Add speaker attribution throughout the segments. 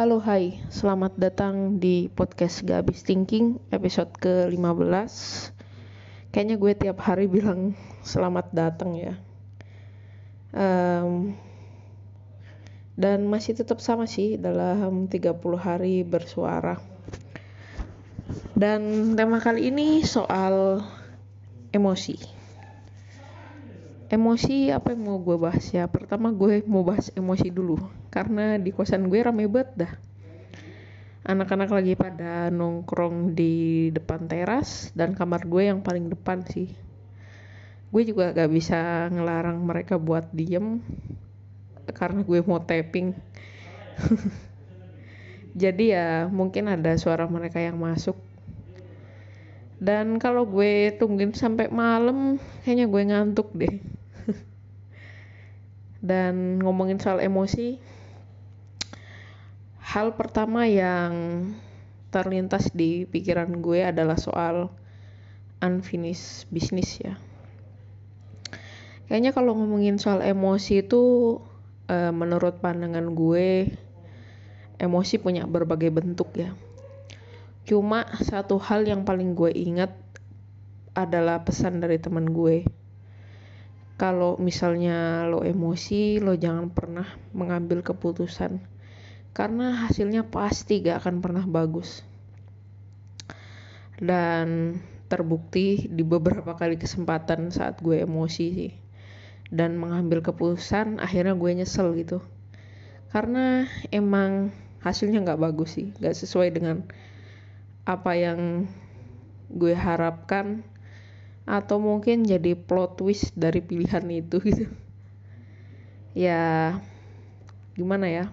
Speaker 1: Halo hai, selamat datang di podcast Gak Habis Thinking episode ke-15 Kayaknya gue tiap hari bilang selamat datang ya. Um, Dan masih tetap sama sih dalam 30 hari bersuara. Dan tema kali ini soal emosi emosi apa yang mau gue bahas? Ya pertama gue mau bahas emosi dulu. Karena di kosan gue rame banget dah. Anak-anak lagi pada nongkrong di depan teras dan kamar gue yang paling depan sih. Gue juga gak bisa ngelarang mereka buat diem karena gue mau tapping. Jadi ya mungkin ada suara mereka yang masuk dan kalau gue tungguin sampai malam kayaknya gue ngantuk deh. Dan ngomongin soal emosi hal pertama yang terlintas di pikiran gue adalah soal unfinished business ya. Kayaknya kalau ngomongin soal emosi itu uh, menurut pandangan gue emosi punya berbagai bentuk ya cuma satu hal yang paling gue ingat adalah pesan dari teman gue. Kalau misalnya lo emosi lo jangan pernah mengambil keputusan. Karena hasilnya pasti gak akan pernah bagus. Dan terbukti di beberapa kali kesempatan saat gue emosi sih. Dan mengambil keputusan akhirnya gue nyesel gitu. Karena emang hasilnya gak bagus sih. Gak sesuai dengan apa yang gue harapkan atau mungkin jadi plot twist dari pilihan itu gitu. Ya gimana ya?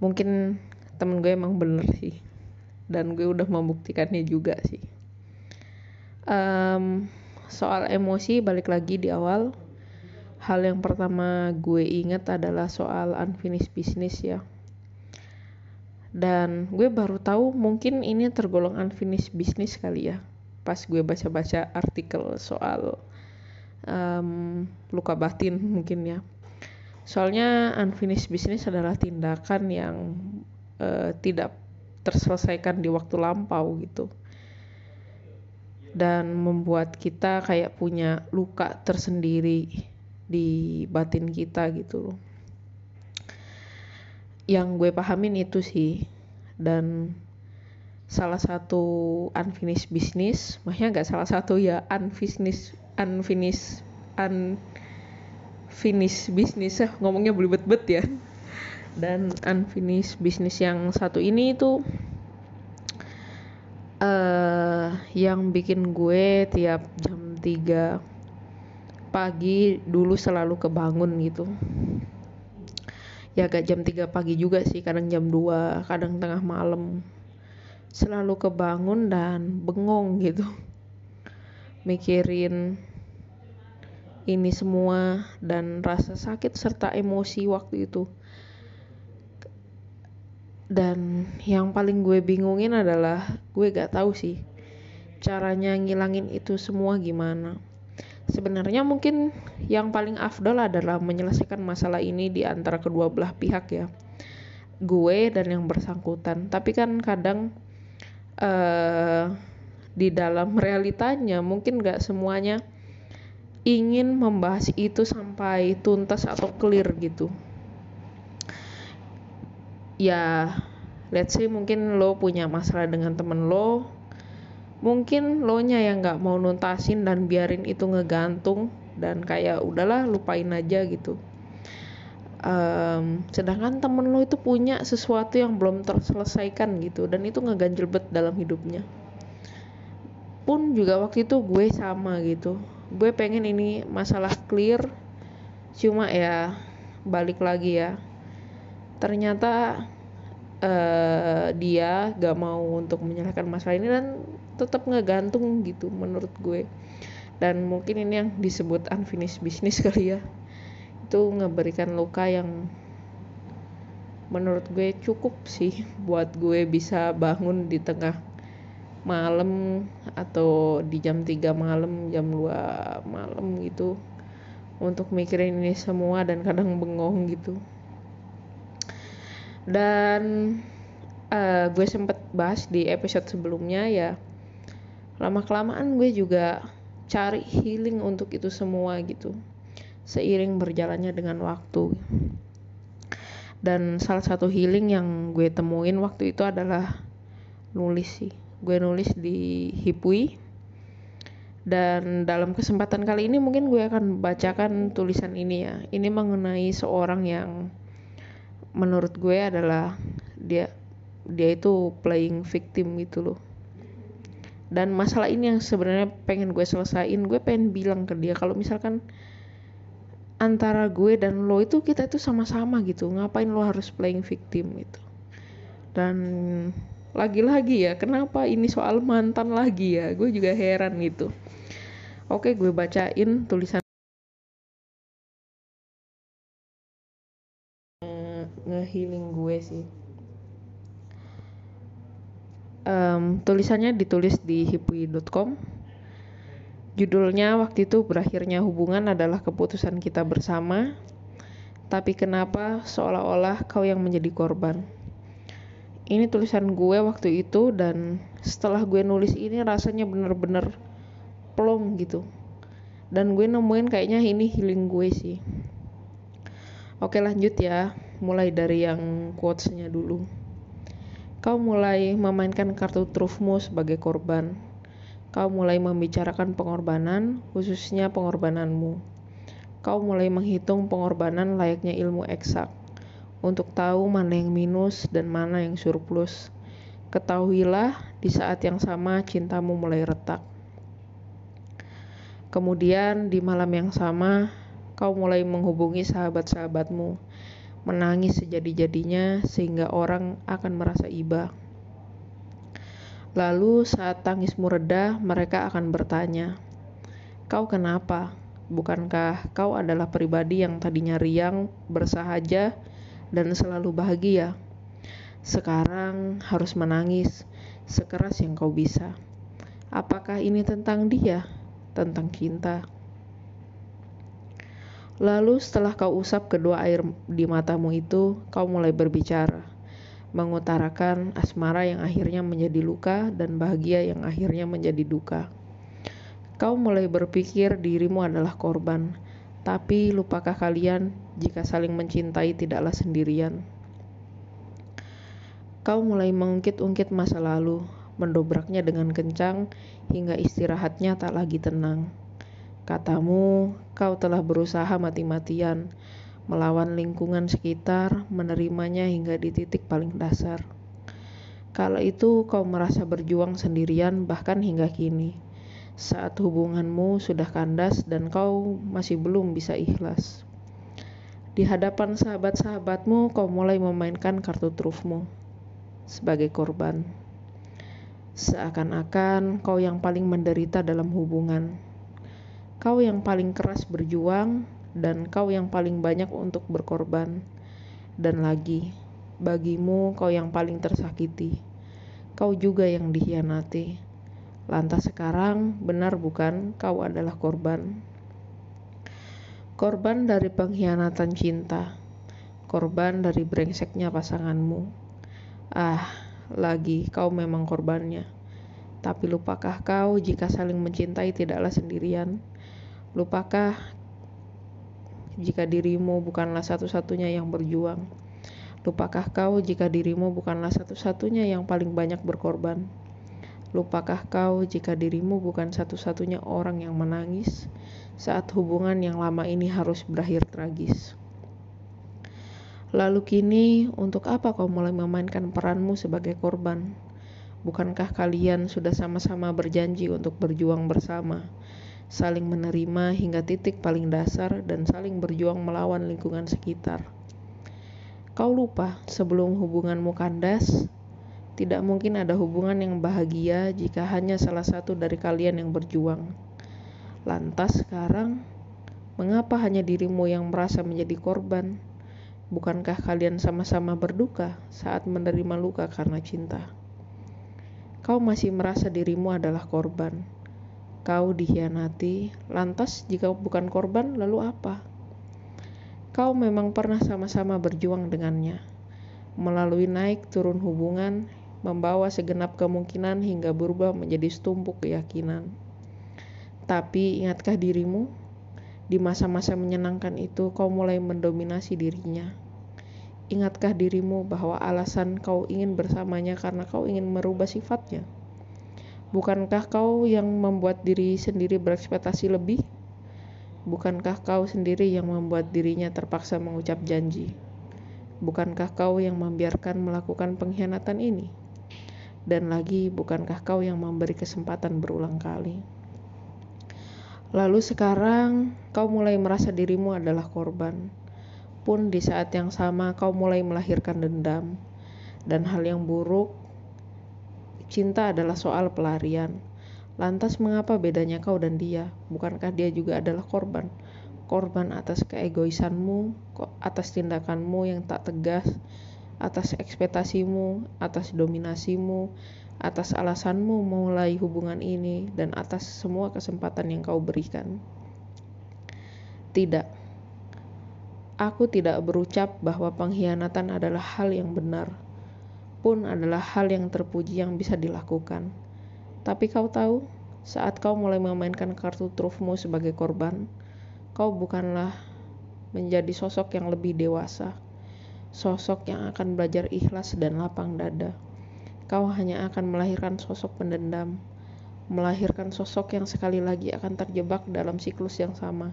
Speaker 1: Mungkin temen gue emang bener sih dan gue udah membuktikannya juga sih. Um, soal emosi balik lagi di awal. Hal yang pertama gue ingat adalah soal unfinished business ya dan gue baru tahu mungkin ini tergolong unfinished business kali ya. Pas gue baca-baca artikel soal um, luka batin mungkin ya. Soalnya unfinished business adalah tindakan yang uh, tidak terselesaikan di waktu lampau gitu. Dan membuat kita kayak punya luka tersendiri di batin kita gitu loh yang gue pahamin itu sih. Dan salah satu unfinished business maksudnya nggak salah satu ya unfinished unfinished unfinished business ya ngomongnya belibet-bet ya. Dan unfinished business yang satu ini itu uh, yang bikin gue tiap jam 3 pagi dulu selalu kebangun gitu ya gak jam 3 pagi juga sih kadang jam 2 kadang tengah malam. Selalu kebangun dan bengong gitu. Mikirin ini semua dan rasa sakit serta emosi waktu itu. Dan yang paling gue bingungin adalah gue gak tahu sih caranya ngilangin itu semua gimana sebenarnya mungkin yang paling afdol adalah menyelesaikan masalah ini di antara kedua belah pihak ya. Gue dan yang bersangkutan. Tapi kan kadang uh, di dalam realitanya mungkin gak semuanya ingin membahas itu sampai tuntas atau clear gitu. Ya let's say mungkin lo punya masalah dengan temen lo mungkin lo nya yang gak mau nuntasin dan biarin itu ngegantung dan kayak udahlah lupain aja gitu. Um, sedangkan temen lo itu punya sesuatu yang belum terselesaikan gitu dan itu ngeganjel bet dalam hidupnya. Pun juga waktu itu gue sama gitu. Gue pengen ini masalah clear cuma ya balik lagi ya. Ternyata uh, dia gak mau untuk menyelesaikan masalah ini dan tetap ngegantung gitu menurut gue. Dan mungkin ini yang disebut unfinished business kali ya. Itu ngeberikan luka yang menurut gue cukup sih buat gue bisa bangun di tengah malam atau di jam 3 malam jam 2 malam gitu untuk mikirin ini semua dan kadang bengong gitu dan uh, gue sempet bahas di episode sebelumnya ya lama kelamaan gue juga cari healing untuk itu semua gitu seiring berjalannya dengan waktu. Dan salah satu healing yang gue temuin waktu itu adalah nulis sih. Gue nulis di Hipui dan dalam kesempatan kali ini mungkin gue akan bacakan tulisan ini ya. Ini mengenai seorang yang menurut gue adalah dia dia itu playing victim gitu loh. Dan masalah ini yang sebenarnya pengen gue selesain gue pengen bilang ke dia kalau misalkan antara gue dan lo itu kita itu sama-sama gitu ngapain lo harus playing victim gitu. Dan lagi-lagi ya kenapa ini soal mantan lagi ya? Gue juga heran gitu. Oke gue bacain tulisan ngehealing gue sih. Um, tulisannya ditulis di hipui.com judulnya waktu itu berakhirnya hubungan adalah keputusan kita bersama. Tapi kenapa seolah-olah kau yang menjadi korban? Ini tulisan gue waktu itu dan setelah gue nulis ini rasanya bener-bener plong gitu. Dan gue nemuin kayaknya ini healing gue sih. Oke lanjut ya mulai dari yang quotesnya dulu Kau mulai memainkan kartu trufmu sebagai korban. Kau mulai membicarakan pengorbanan, khususnya pengorbananmu. Kau mulai menghitung pengorbanan layaknya ilmu eksak, untuk tahu mana yang minus dan mana yang surplus. Ketahuilah, di saat yang sama cintamu mulai retak. Kemudian, di malam yang sama, kau mulai menghubungi sahabat-sahabatmu menangis sejadi-jadinya sehingga orang akan merasa iba. Lalu saat tangismu reda, mereka akan bertanya, "Kau kenapa? Bukankah kau adalah pribadi yang tadinya riang, bersahaja, dan selalu bahagia? Sekarang harus menangis sekeras yang kau bisa. Apakah ini tentang dia, tentang cinta?" Lalu setelah kau usap kedua air di matamu itu, kau mulai berbicara, mengutarakan asmara yang akhirnya menjadi luka dan bahagia yang akhirnya menjadi duka. Kau mulai berpikir dirimu adalah korban, tapi lupakah kalian jika saling mencintai tidaklah sendirian? Kau mulai mengungkit-ungkit masa lalu, mendobraknya dengan kencang hingga istirahatnya tak lagi tenang. Katamu, kau telah berusaha mati-matian melawan lingkungan sekitar, menerimanya hingga di titik paling dasar. Kala itu kau merasa berjuang sendirian bahkan hingga kini. Saat hubunganmu sudah kandas dan kau masih belum bisa ikhlas. Di hadapan sahabat-sahabatmu kau mulai memainkan kartu trufmu sebagai korban. Seakan-akan kau yang paling menderita dalam hubungan Kau yang paling keras berjuang, dan kau yang paling banyak untuk berkorban. Dan lagi, bagimu kau yang paling tersakiti. Kau juga yang dikhianati. Lantas sekarang, benar bukan kau adalah korban? Korban dari pengkhianatan cinta. Korban dari brengseknya pasanganmu. Ah, lagi kau memang korbannya. Tapi lupakah kau jika saling mencintai tidaklah sendirian? Lupakah jika dirimu bukanlah satu-satunya yang berjuang? Lupakah kau jika dirimu bukanlah satu-satunya yang paling banyak berkorban? Lupakah kau jika dirimu bukan satu-satunya orang yang menangis saat hubungan yang lama ini harus berakhir tragis? Lalu kini, untuk apa kau mulai memainkan peranmu sebagai korban? Bukankah kalian sudah sama-sama berjanji untuk berjuang bersama? Saling menerima hingga titik paling dasar, dan saling berjuang melawan lingkungan sekitar. Kau lupa, sebelum hubunganmu kandas, tidak mungkin ada hubungan yang bahagia jika hanya salah satu dari kalian yang berjuang. Lantas sekarang, mengapa hanya dirimu yang merasa menjadi korban? Bukankah kalian sama-sama berduka saat menerima luka karena cinta? Kau masih merasa dirimu adalah korban Kau dikhianati, lantas jika bukan korban, lalu apa? Kau memang pernah sama-sama berjuang dengannya. melalui naik turun hubungan, membawa segenap kemungkinan hingga berubah menjadi setumpuk keyakinan. Tapi ingatkah dirimu, di masa-masa menyenangkan itu kau mulai mendominasi dirinya. Ingatkah dirimu bahwa alasan kau ingin bersamanya karena kau ingin merubah sifatnya? Bukankah kau yang membuat diri sendiri berekspektasi lebih? Bukankah kau sendiri yang membuat dirinya terpaksa mengucap janji? Bukankah kau yang membiarkan melakukan pengkhianatan ini? Dan lagi, bukankah kau yang memberi kesempatan berulang kali? Lalu sekarang kau mulai merasa dirimu adalah korban. Pun di saat yang sama kau mulai melahirkan dendam. Dan hal yang buruk, cinta adalah soal pelarian. Lantas mengapa bedanya kau dan dia? Bukankah dia juga adalah korban? korban atas keegoisanmu, atas tindakanmu yang tak tegas, atas ekspektasimu, atas dominasimu, atas alasanmu memulai hubungan ini, dan atas semua kesempatan yang kau berikan. Tidak, aku tidak berucap bahwa pengkhianatan adalah hal yang benar, pun adalah hal yang terpuji yang bisa dilakukan. Tapi kau tahu, saat kau mulai memainkan kartu trufmu sebagai korban, kau bukanlah menjadi sosok yang lebih dewasa, sosok yang akan belajar ikhlas dan lapang dada. Kau hanya akan melahirkan sosok pendendam, melahirkan sosok yang sekali lagi akan terjebak dalam siklus yang sama,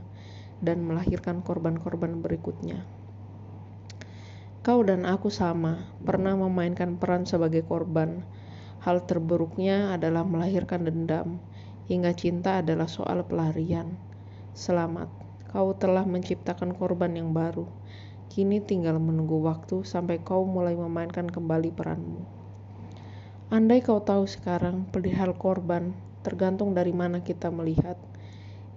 Speaker 1: dan melahirkan korban-korban berikutnya. Kau dan aku sama, pernah memainkan peran sebagai korban. Hal terburuknya adalah melahirkan dendam, hingga cinta adalah soal pelarian. Selamat kau telah menciptakan korban yang baru. Kini tinggal menunggu waktu sampai kau mulai memainkan kembali peranmu. Andai kau tahu sekarang perihal korban, tergantung dari mana kita melihat.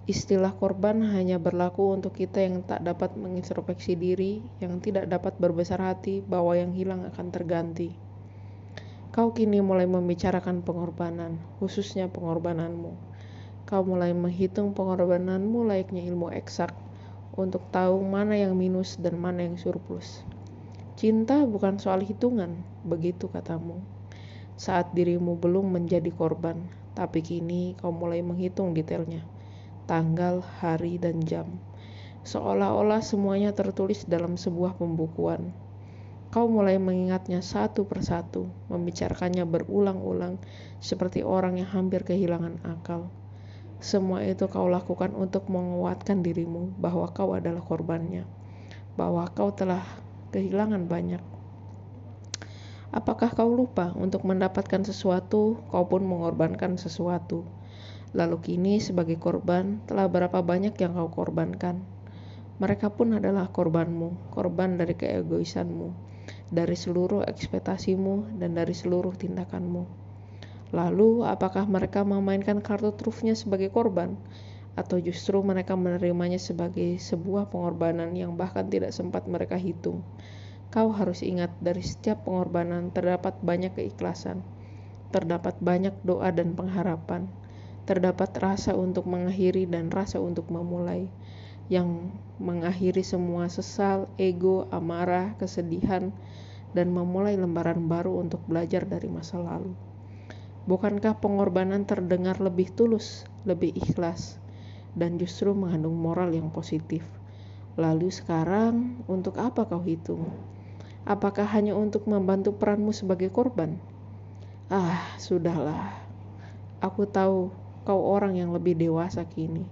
Speaker 1: Istilah korban hanya berlaku untuk kita yang tak dapat mengintrospeksi diri, yang tidak dapat berbesar hati bahwa yang hilang akan terganti. Kau kini mulai membicarakan pengorbanan, khususnya pengorbananmu kau mulai menghitung pengorbananmu layaknya ilmu eksak untuk tahu mana yang minus dan mana yang surplus. Cinta bukan soal hitungan, begitu katamu. Saat dirimu belum menjadi korban, tapi kini kau mulai menghitung detailnya. Tanggal, hari, dan jam. Seolah-olah semuanya tertulis dalam sebuah pembukuan. Kau mulai mengingatnya satu persatu, membicarakannya berulang-ulang seperti orang yang hampir kehilangan akal. Semua itu kau lakukan untuk menguatkan dirimu bahwa kau adalah korbannya, bahwa kau telah kehilangan banyak. Apakah kau lupa untuk mendapatkan sesuatu, kau pun mengorbankan sesuatu? Lalu kini sebagai korban, telah berapa banyak yang kau korbankan? Mereka pun adalah korbanmu, korban dari keegoisanmu, dari seluruh ekspektasimu, dan dari seluruh tindakanmu. Lalu, apakah mereka memainkan kartu trufnya sebagai korban, atau justru mereka menerimanya sebagai sebuah pengorbanan yang bahkan tidak sempat mereka hitung? Kau harus ingat, dari setiap pengorbanan terdapat banyak keikhlasan, terdapat banyak doa dan pengharapan, terdapat rasa untuk mengakhiri dan rasa untuk memulai, yang mengakhiri semua sesal, ego, amarah, kesedihan, dan memulai lembaran baru untuk belajar dari masa lalu. Bukankah pengorbanan terdengar lebih tulus, lebih ikhlas, dan justru mengandung moral yang positif? Lalu sekarang, untuk apa kau hitung? Apakah hanya untuk membantu peranmu sebagai korban? Ah, sudahlah. Aku tahu kau orang yang lebih dewasa kini.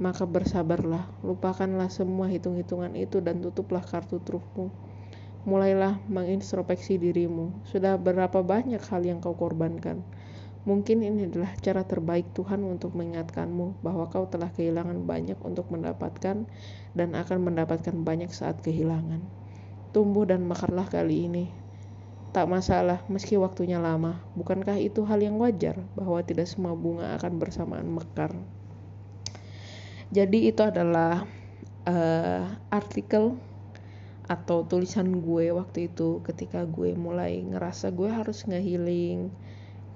Speaker 1: Maka bersabarlah, lupakanlah semua hitung-hitungan itu dan tutuplah kartu trufmu. Mulailah mengintrospeksi dirimu. Sudah berapa banyak hal yang kau korbankan? Mungkin ini adalah cara terbaik Tuhan untuk mengingatkanmu bahwa kau telah kehilangan banyak untuk mendapatkan dan akan mendapatkan banyak saat kehilangan. Tumbuh dan mekarlah kali ini. Tak masalah meski waktunya lama. Bukankah itu hal yang wajar bahwa tidak semua bunga akan bersamaan mekar? Jadi itu adalah uh, artikel atau tulisan gue waktu itu ketika gue mulai ngerasa gue harus ngehealing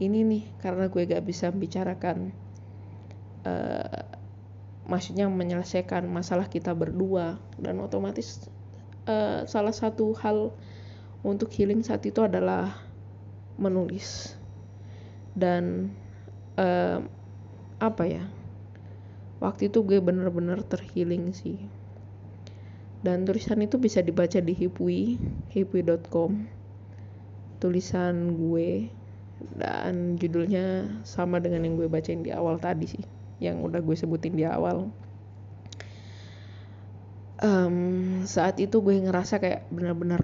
Speaker 1: ini nih karena gue gak bisa bicarakan uh, maksudnya menyelesaikan masalah kita berdua dan otomatis uh, salah satu hal untuk healing saat itu adalah menulis. Dan uh, apa ya waktu itu gue bener-bener terhealing sih. Dan tulisan itu bisa dibaca di hipwi hipwi.com tulisan gue dan judulnya sama dengan yang gue bacain di awal tadi sih yang udah gue sebutin di awal. Um, saat itu gue ngerasa kayak bener-bener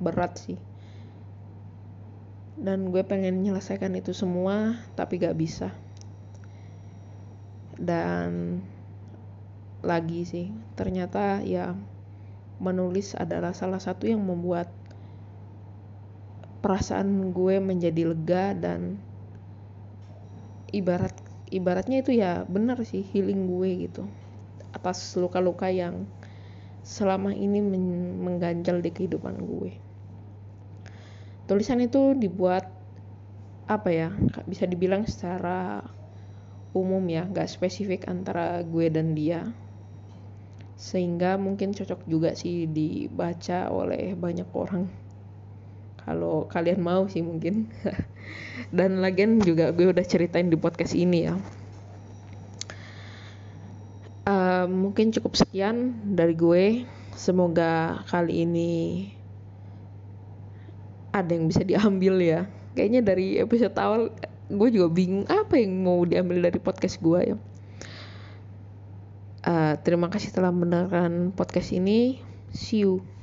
Speaker 1: berat sih. Dan gue pengen menyelesaikan itu semua tapi gak bisa. Dan lagi sih ternyata ya menulis adalah salah satu yang membuat perasaan gue menjadi lega dan ibarat ibaratnya itu ya benar sih healing gue gitu. Atas luka-luka yang selama ini mengganjal di kehidupan gue tulisan itu dibuat apa ya bisa dibilang secara umum ya gak spesifik antara gue dan dia. Sehingga mungkin cocok juga sih dibaca oleh banyak orang. Kalau kalian mau sih mungkin. Dan lagian juga gue udah ceritain di podcast ini ya. Uh, mungkin cukup sekian dari gue. Semoga kali ini ada yang bisa diambil ya. Kayaknya dari episode awal gue juga bingung apa yang mau diambil dari podcast gue ya. Uh, terima kasih telah mendengarkan podcast ini. See you